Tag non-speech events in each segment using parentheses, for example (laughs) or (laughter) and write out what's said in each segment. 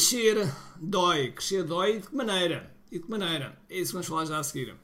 Crescer dói. Crescer dói de que maneira? E de que maneira? É isso que vamos falar já a seguir.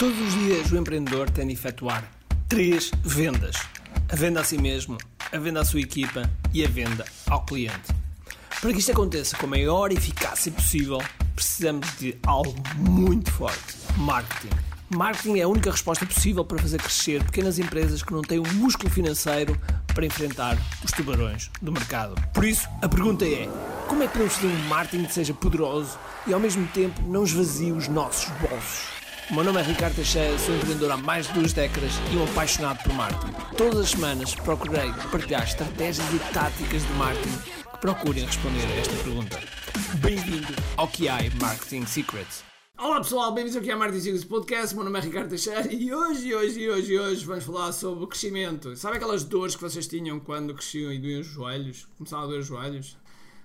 Todos os dias o empreendedor tem de efetuar três vendas: a venda a si mesmo, a venda à sua equipa e a venda ao cliente. Para que isto aconteça com a maior eficácia possível, precisamos de algo muito forte: marketing. Marketing é a única resposta possível para fazer crescer pequenas empresas que não têm o músculo financeiro para enfrentar os tubarões do mercado. Por isso, a pergunta é: como é que podemos fazer um marketing que seja poderoso e ao mesmo tempo não esvazie os nossos bolsos? O meu nome é Ricardo Teixeira, sou empreendedor há mais de duas décadas e um apaixonado por marketing. Todas as semanas procurei partilhar estratégias e táticas de marketing que procurem responder a esta pergunta. Bem-vindo ao QI Marketing Secrets. Olá pessoal, bem-vindos ao QI Marketing Secrets Podcast. Meu nome é Ricardo Teixeira e hoje, hoje, hoje, hoje vamos falar sobre o crescimento. Sabe aquelas dores que vocês tinham quando cresciam e doíam os joelhos? Começavam a doer os joelhos?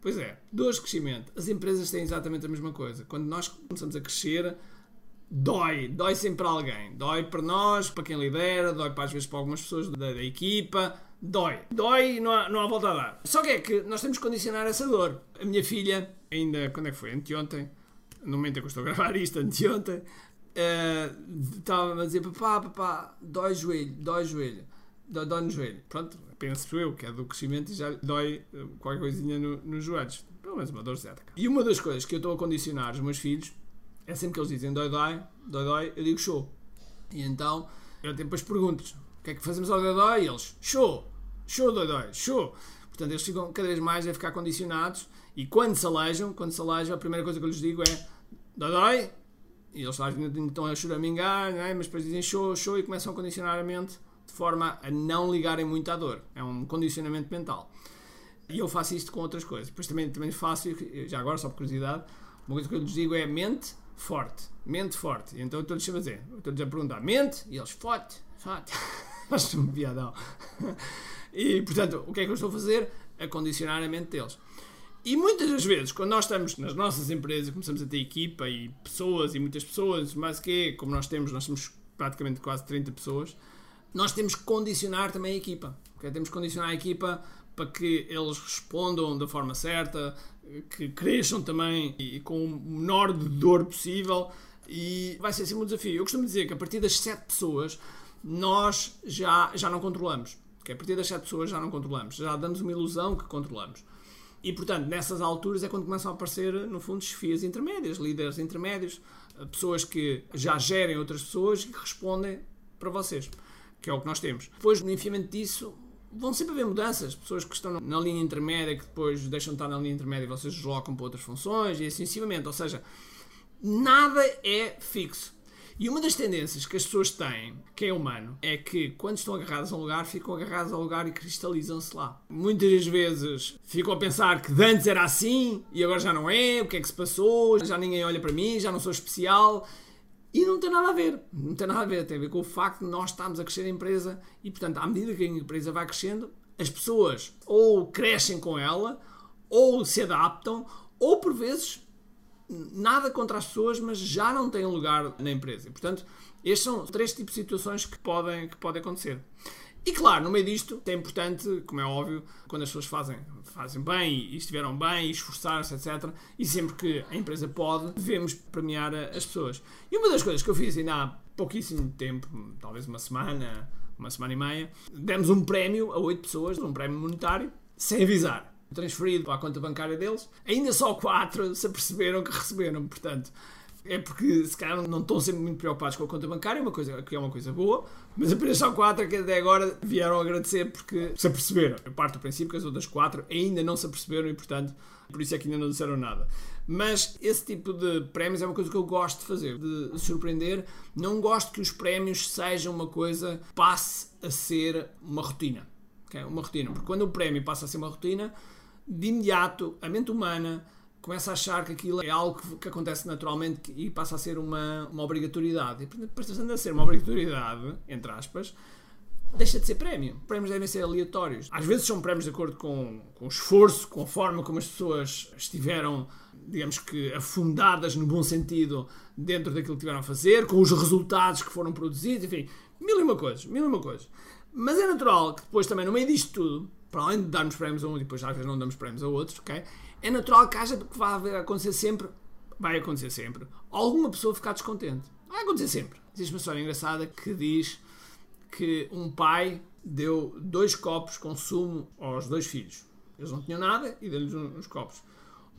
Pois é, dores de crescimento. As empresas têm exatamente a mesma coisa. Quando nós começamos a crescer, dói, dói sempre para alguém. Dói para nós, para quem lidera, dói para às vezes para algumas pessoas da, da equipa. Dói, dói e não há, não há volta a dar. Só que é que nós temos que condicionar essa dor. A minha filha, ainda, quando é que foi? Anteontem, no momento em que eu estou a gravar isto, anteontem, uh, estava a dizer: papá, papá, dói joelho, dói joelho, dói, dói no joelho. Pronto, penso eu que é do crescimento e já dói eh, qualquer coisinha no, nos joelhos. Pelo menos uma dor certa. E uma das coisas que eu estou a condicionar os meus filhos é sempre que eles dizem dói, dói, dói, dói, eu digo show. E então eu depois pergunto-lhes o que é que fazemos ao dói, dói? E eles show, show, dói, dói, show. Portanto, eles ficam cada vez mais a ficar condicionados e quando se alejam, quando se alejam, a primeira coisa que eu lhes digo é dói, dói. E eles estão a choramingar, é? mas depois dizem show, show e começam a condicionar a mente de forma a não ligarem muito à dor. É um condicionamento mental. E eu faço isto com outras coisas. Depois também, também faço, já agora, só por curiosidade, uma coisa que eu lhes digo é mente forte, mente forte. E então eu estou-lhes a fazer, estou-lhes a perguntar, mente? E eles, forte, forte. (laughs) Acho um piadão. (laughs) e portanto, o que é que eu estou a fazer? A condicionar a mente deles. E muitas das vezes, quando nós estamos nas nossas empresas, começamos a ter equipa e pessoas e muitas pessoas, mas que, como nós temos, nós somos praticamente quase 30 pessoas, nós temos que condicionar também a equipa. Okay? Temos que condicionar a equipa para que eles respondam da forma certa, que cresçam também e com o menor de dor possível e vai ser assim um desafio. Eu costumo dizer que a partir das 7 pessoas nós já, já não controlamos. Que a partir das 7 pessoas já não controlamos. Já damos uma ilusão que controlamos. E portanto, nessas alturas é quando começam a aparecer, no fundo, chefias intermédias, líderes intermédios, pessoas que já gerem outras pessoas e que respondem para vocês, que é o que nós temos. Depois, no enfiamento disso, vão sempre haver mudanças. Pessoas que estão na linha intermédia que depois deixam de estar na linha intermédia e vocês deslocam para outras funções e assim sucessivamente. Ou seja, nada é fixo. E uma das tendências que as pessoas têm, que é humano, é que quando estão agarradas a um lugar, ficam agarradas ao lugar e cristalizam-se lá. Muitas vezes ficam a pensar que antes era assim e agora já não é, o que é que se passou, já ninguém olha para mim, já não sou especial. E não tem nada a ver. Não tem nada a ver. Tem a ver com o facto de nós estarmos a crescer a empresa e, portanto, à medida que a empresa vai crescendo, as pessoas ou crescem com ela, ou se adaptam, ou por vezes nada contra as pessoas, mas já não têm lugar na empresa. Portanto, estes são três tipos de situações que podem, que podem acontecer. E claro, no meio disto é importante, como é óbvio, quando as pessoas fazem, fazem bem e estiveram bem e esforçaram-se, etc. E sempre que a empresa pode, devemos premiar as pessoas. E uma das coisas que eu fiz ainda há pouquíssimo tempo, talvez uma semana, uma semana e meia, demos um prémio a oito pessoas, um prémio monetário, sem avisar. Transferido a conta bancária deles. Ainda só quatro se aperceberam que receberam, portanto é porque se calhar não estão sempre muito preocupados com a conta bancária, uma coisa, que é uma coisa boa, mas apenas só quatro que até agora vieram agradecer porque se aperceberam. Eu parto do princípio que as outras quatro ainda não se aperceberam e, portanto, por isso é que ainda não disseram nada. Mas esse tipo de prémios é uma coisa que eu gosto de fazer, de surpreender. Não gosto que os prémios sejam uma coisa passe a ser uma rotina. Okay? Uma rotina. Porque quando o prémio passa a ser uma rotina, de imediato a mente humana começa a achar que aquilo é algo que, acontece naturalmente e passa a ser uma, uma obrigatoriedade. E, passando a ser uma obrigatoriedade, entre aspas, deixa de ser prémio. Prémios devem ser aleatórios. Às vezes são prémios de acordo com, com o esforço, com a forma como as pessoas estiveram, digamos que, afundadas no bom sentido dentro daquilo que tiveram a fazer, com os resultados que foram produzidos, enfim, mil e uma coisas, mil e uma coisas. Mas é natural que depois também, no meio disto tudo, para além de darmos prémios a um e depois às vezes não damos prémios a outros, ok? É natural que haja que vai acontecer sempre, vai acontecer sempre, alguma pessoa ficar descontente. Vai acontecer sempre. Existe uma história engraçada que diz que um pai deu dois copos com sumo aos dois filhos. Eles não tinham nada e deu-lhes uns copos.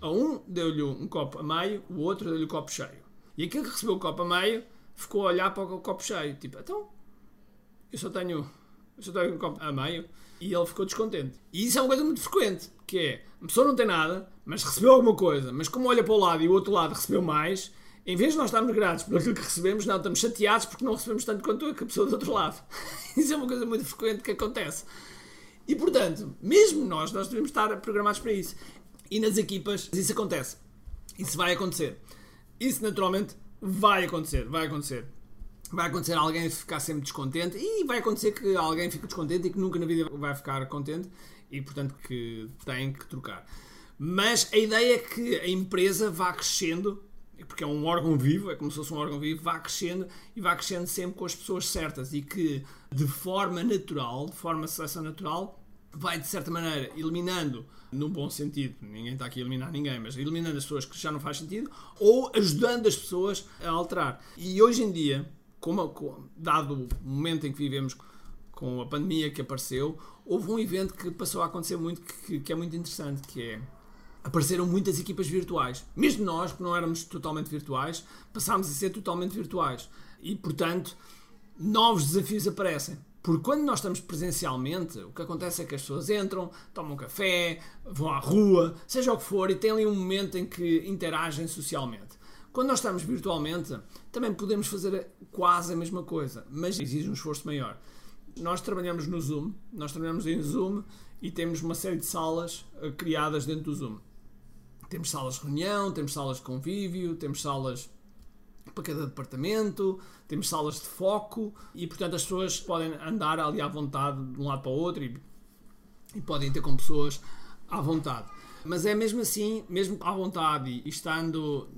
A um deu-lhe um copo a meio, o outro deu-lhe o copo cheio. E aquele que recebeu o copo a meio ficou a olhar para o copo cheio. Tipo, então, eu só tenho, eu só tenho um copo a meio. E ele ficou descontente. E isso é uma coisa muito frequente, que é, a pessoa não tem nada, mas recebeu alguma coisa, mas como olha para o lado e o outro lado recebeu mais, em vez de nós estarmos gratos por aquilo que recebemos, não, estamos chateados porque não recebemos tanto quanto a pessoa do outro lado. (laughs) Isso é uma coisa muito frequente que acontece. E portanto, mesmo nós, nós devemos estar programados para isso. E nas equipas, isso acontece. Isso vai acontecer. Isso naturalmente vai acontecer, vai acontecer. Vai acontecer alguém ficar sempre descontente e vai acontecer que alguém fique descontente e que nunca na vida vai ficar contente e portanto que tem que trocar. Mas a ideia é que a empresa vá crescendo porque é um órgão vivo, é como se fosse um órgão vivo, vá crescendo e vá crescendo sempre com as pessoas certas e que de forma natural, de forma seleção natural, vai de certa maneira eliminando, no bom sentido, ninguém está aqui a eliminar ninguém, mas eliminando as pessoas que já não faz sentido ou ajudando as pessoas a alterar. E hoje em dia, como, dado o momento em que vivemos com a pandemia que apareceu, houve um evento que passou a acontecer muito que, que é muito interessante, que é apareceram muitas equipas virtuais. Mesmo nós, que não éramos totalmente virtuais, passámos a ser totalmente virtuais. E, portanto, novos desafios aparecem. Porque quando nós estamos presencialmente, o que acontece é que as pessoas entram, tomam café, vão à rua, seja o que for, e têm ali um momento em que interagem socialmente. Quando nós estamos virtualmente, também podemos fazer quase a mesma coisa, mas exige um esforço maior. Nós trabalhamos no Zoom, nós trabalhamos em Zoom e temos uma série de salas eh, criadas dentro do Zoom. Temos salas de reunião, temos salas de convívio, temos salas para cada departamento, temos salas de foco e, portanto, as pessoas podem andar ali à vontade de um lado para o outro e, e podem ter com pessoas à vontade. Mas é mesmo assim, mesmo à vontade e estando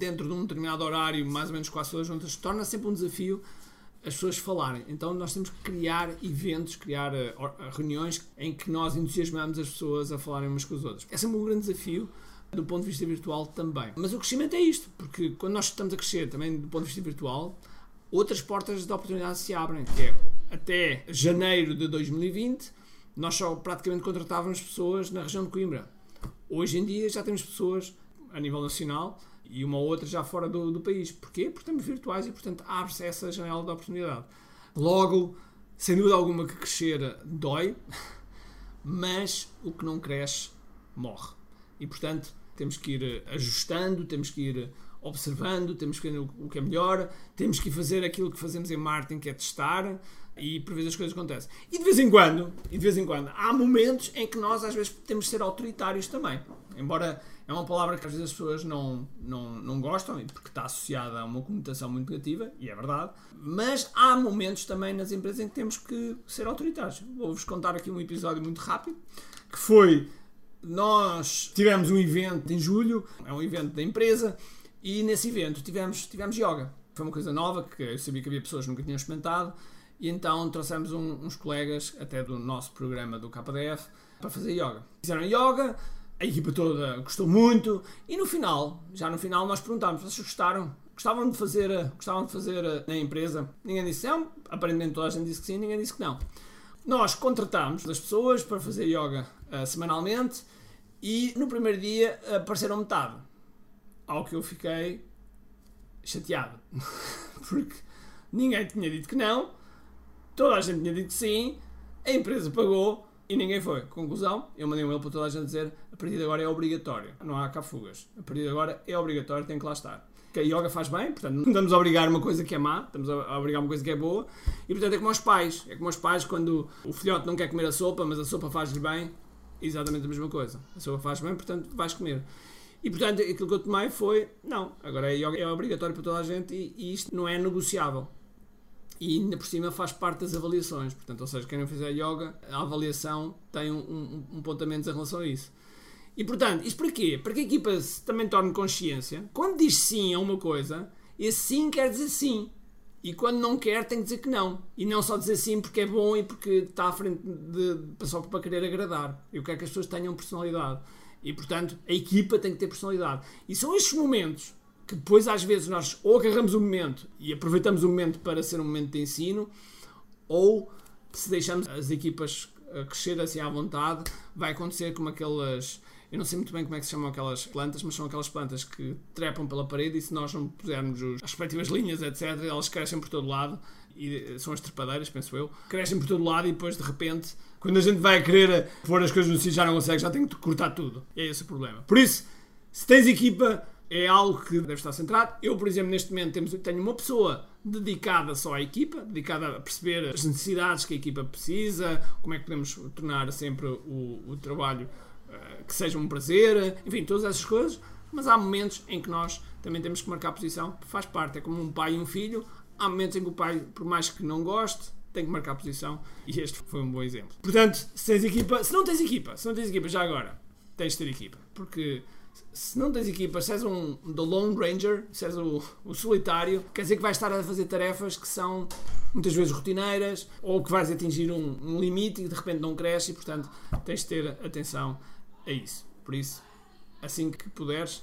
dentro de um determinado horário, mais ou menos com as pessoas juntas, torna sempre um desafio as pessoas falarem. Então nós temos que criar eventos, criar uh, reuniões em que nós entusiasmamos as pessoas a falarem umas com as outras. É sempre um grande desafio do ponto de vista virtual também. Mas o crescimento é isto, porque quando nós estamos a crescer também do ponto de vista virtual, outras portas de oportunidade se abrem, é até janeiro de 2020, nós só praticamente contratávamos pessoas na região de Coimbra. Hoje em dia já temos pessoas a nível nacional e uma ou outra já fora do, do país. Porquê? Porque estamos virtuais e, portanto, abre-se essa janela de oportunidade. Logo, sem dúvida alguma que crescer dói, (laughs) mas o que não cresce morre. E, portanto, temos que ir ajustando, temos que ir observando, temos que ver o que é melhor, temos que fazer aquilo que fazemos em marketing, que é testar, e por vezes as coisas acontecem. E de vez em quando, e de vez em quando, há momentos em que nós às vezes temos de ser autoritários também. Embora é uma palavra que às vezes as pessoas não, não, não gostam, porque está associada a uma conotação muito negativa, e é verdade, mas há momentos também nas empresas em que temos que ser autoritários. Vou-vos contar aqui um episódio muito rápido, que foi nós tivemos um evento em julho, é um evento da empresa, e nesse evento tivemos, tivemos yoga. Foi uma coisa nova, que eu sabia que havia pessoas que nunca tinham experimentado, e então trouxemos um, uns colegas, até do nosso programa do KDF, para fazer yoga. Fizeram yoga, a equipa toda gostou muito, e no final, já no final, nós perguntámos: vocês gostaram? Gostavam de fazer, gostavam de fazer na empresa? Ninguém disse não, aparentemente toda a gente disse que sim, ninguém disse que não. Nós contratámos as pessoas para fazer yoga uh, semanalmente e no primeiro dia apareceram metade. Ao que eu fiquei chateado. (laughs) Porque ninguém tinha dito que não, toda a gente tinha dito que sim, a empresa pagou e ninguém foi. Conclusão, eu mandei um e-mail para toda a gente dizer a partir de agora é obrigatório. Não há cá fugas. A partir de agora é obrigatório, tem que lá estar que a yoga faz bem, portanto não estamos a obrigar uma coisa que é má, estamos a obrigar uma coisa que é boa, e portanto é como aos pais, é como aos pais quando o filhote não quer comer a sopa, mas a sopa faz-lhe bem, exatamente a mesma coisa, a sopa faz bem, portanto vais comer. E portanto aquilo que eu tomei foi, não, agora a yoga é obrigatório para toda a gente e, e isto não é negociável. E ainda por cima faz parte das avaliações, portanto, ou seja, quem não fizer yoga, a avaliação tem um, um, um menos em relação a isso. E portanto, isto para quê? Para que a equipa se também torne consciência. Quando diz sim a uma coisa, esse sim quer dizer sim. E quando não quer, tem que dizer que não. E não só dizer sim porque é bom e porque está à frente de, só para querer agradar. Eu quero que as pessoas tenham personalidade. E, portanto, a equipa tem que ter personalidade. E são estes momentos que depois, às vezes, nós ou agarramos o momento e aproveitamos o momento para ser um momento de ensino, ou se deixamos as equipas crescer assim à vontade, vai acontecer como aquelas eu não sei muito bem como é que se chamam aquelas plantas, mas são aquelas plantas que trepam pela parede e se nós não pusermos as respectivas linhas, etc., elas crescem por todo lado e são as trepadeiras, penso eu, crescem por todo lado e depois de repente, quando a gente vai querer pôr as coisas no sítio, já não consegue, já tem que cortar tudo. E é esse o problema. Por isso, se tens equipa, é algo que deve estar centrado. Eu, por exemplo, neste momento temos, tenho uma pessoa dedicada só à equipa, dedicada a perceber as necessidades que a equipa precisa, como é que podemos tornar sempre o, o trabalho eh, que seja um prazer, enfim, todas essas coisas. Mas há momentos em que nós também temos que marcar posição, faz parte, é como um pai e um filho. Há momentos em que o pai, por mais que não goste, tem que marcar posição e este foi um bom exemplo. Portanto, se tens equipa, se não tens equipa, se não tens equipa já agora, tens de ter equipa, porque se não tens equipa, se és um The Lone Ranger, se és o, o solitário, quer dizer que vais estar a fazer tarefas que são muitas vezes rotineiras ou que vais atingir um, um limite e de repente não cresce e portanto tens de ter atenção é isso. Por isso, assim que puderes,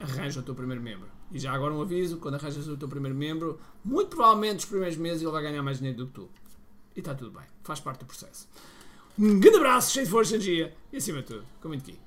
arranja o teu primeiro membro. E já agora um aviso: quando arranjas o teu primeiro membro, muito provavelmente nos primeiros meses ele vai ganhar mais dinheiro do que tu. E está tudo bem, faz parte do processo. Um grande abraço, cheio de força, energia e acima de tudo, com muito aqui.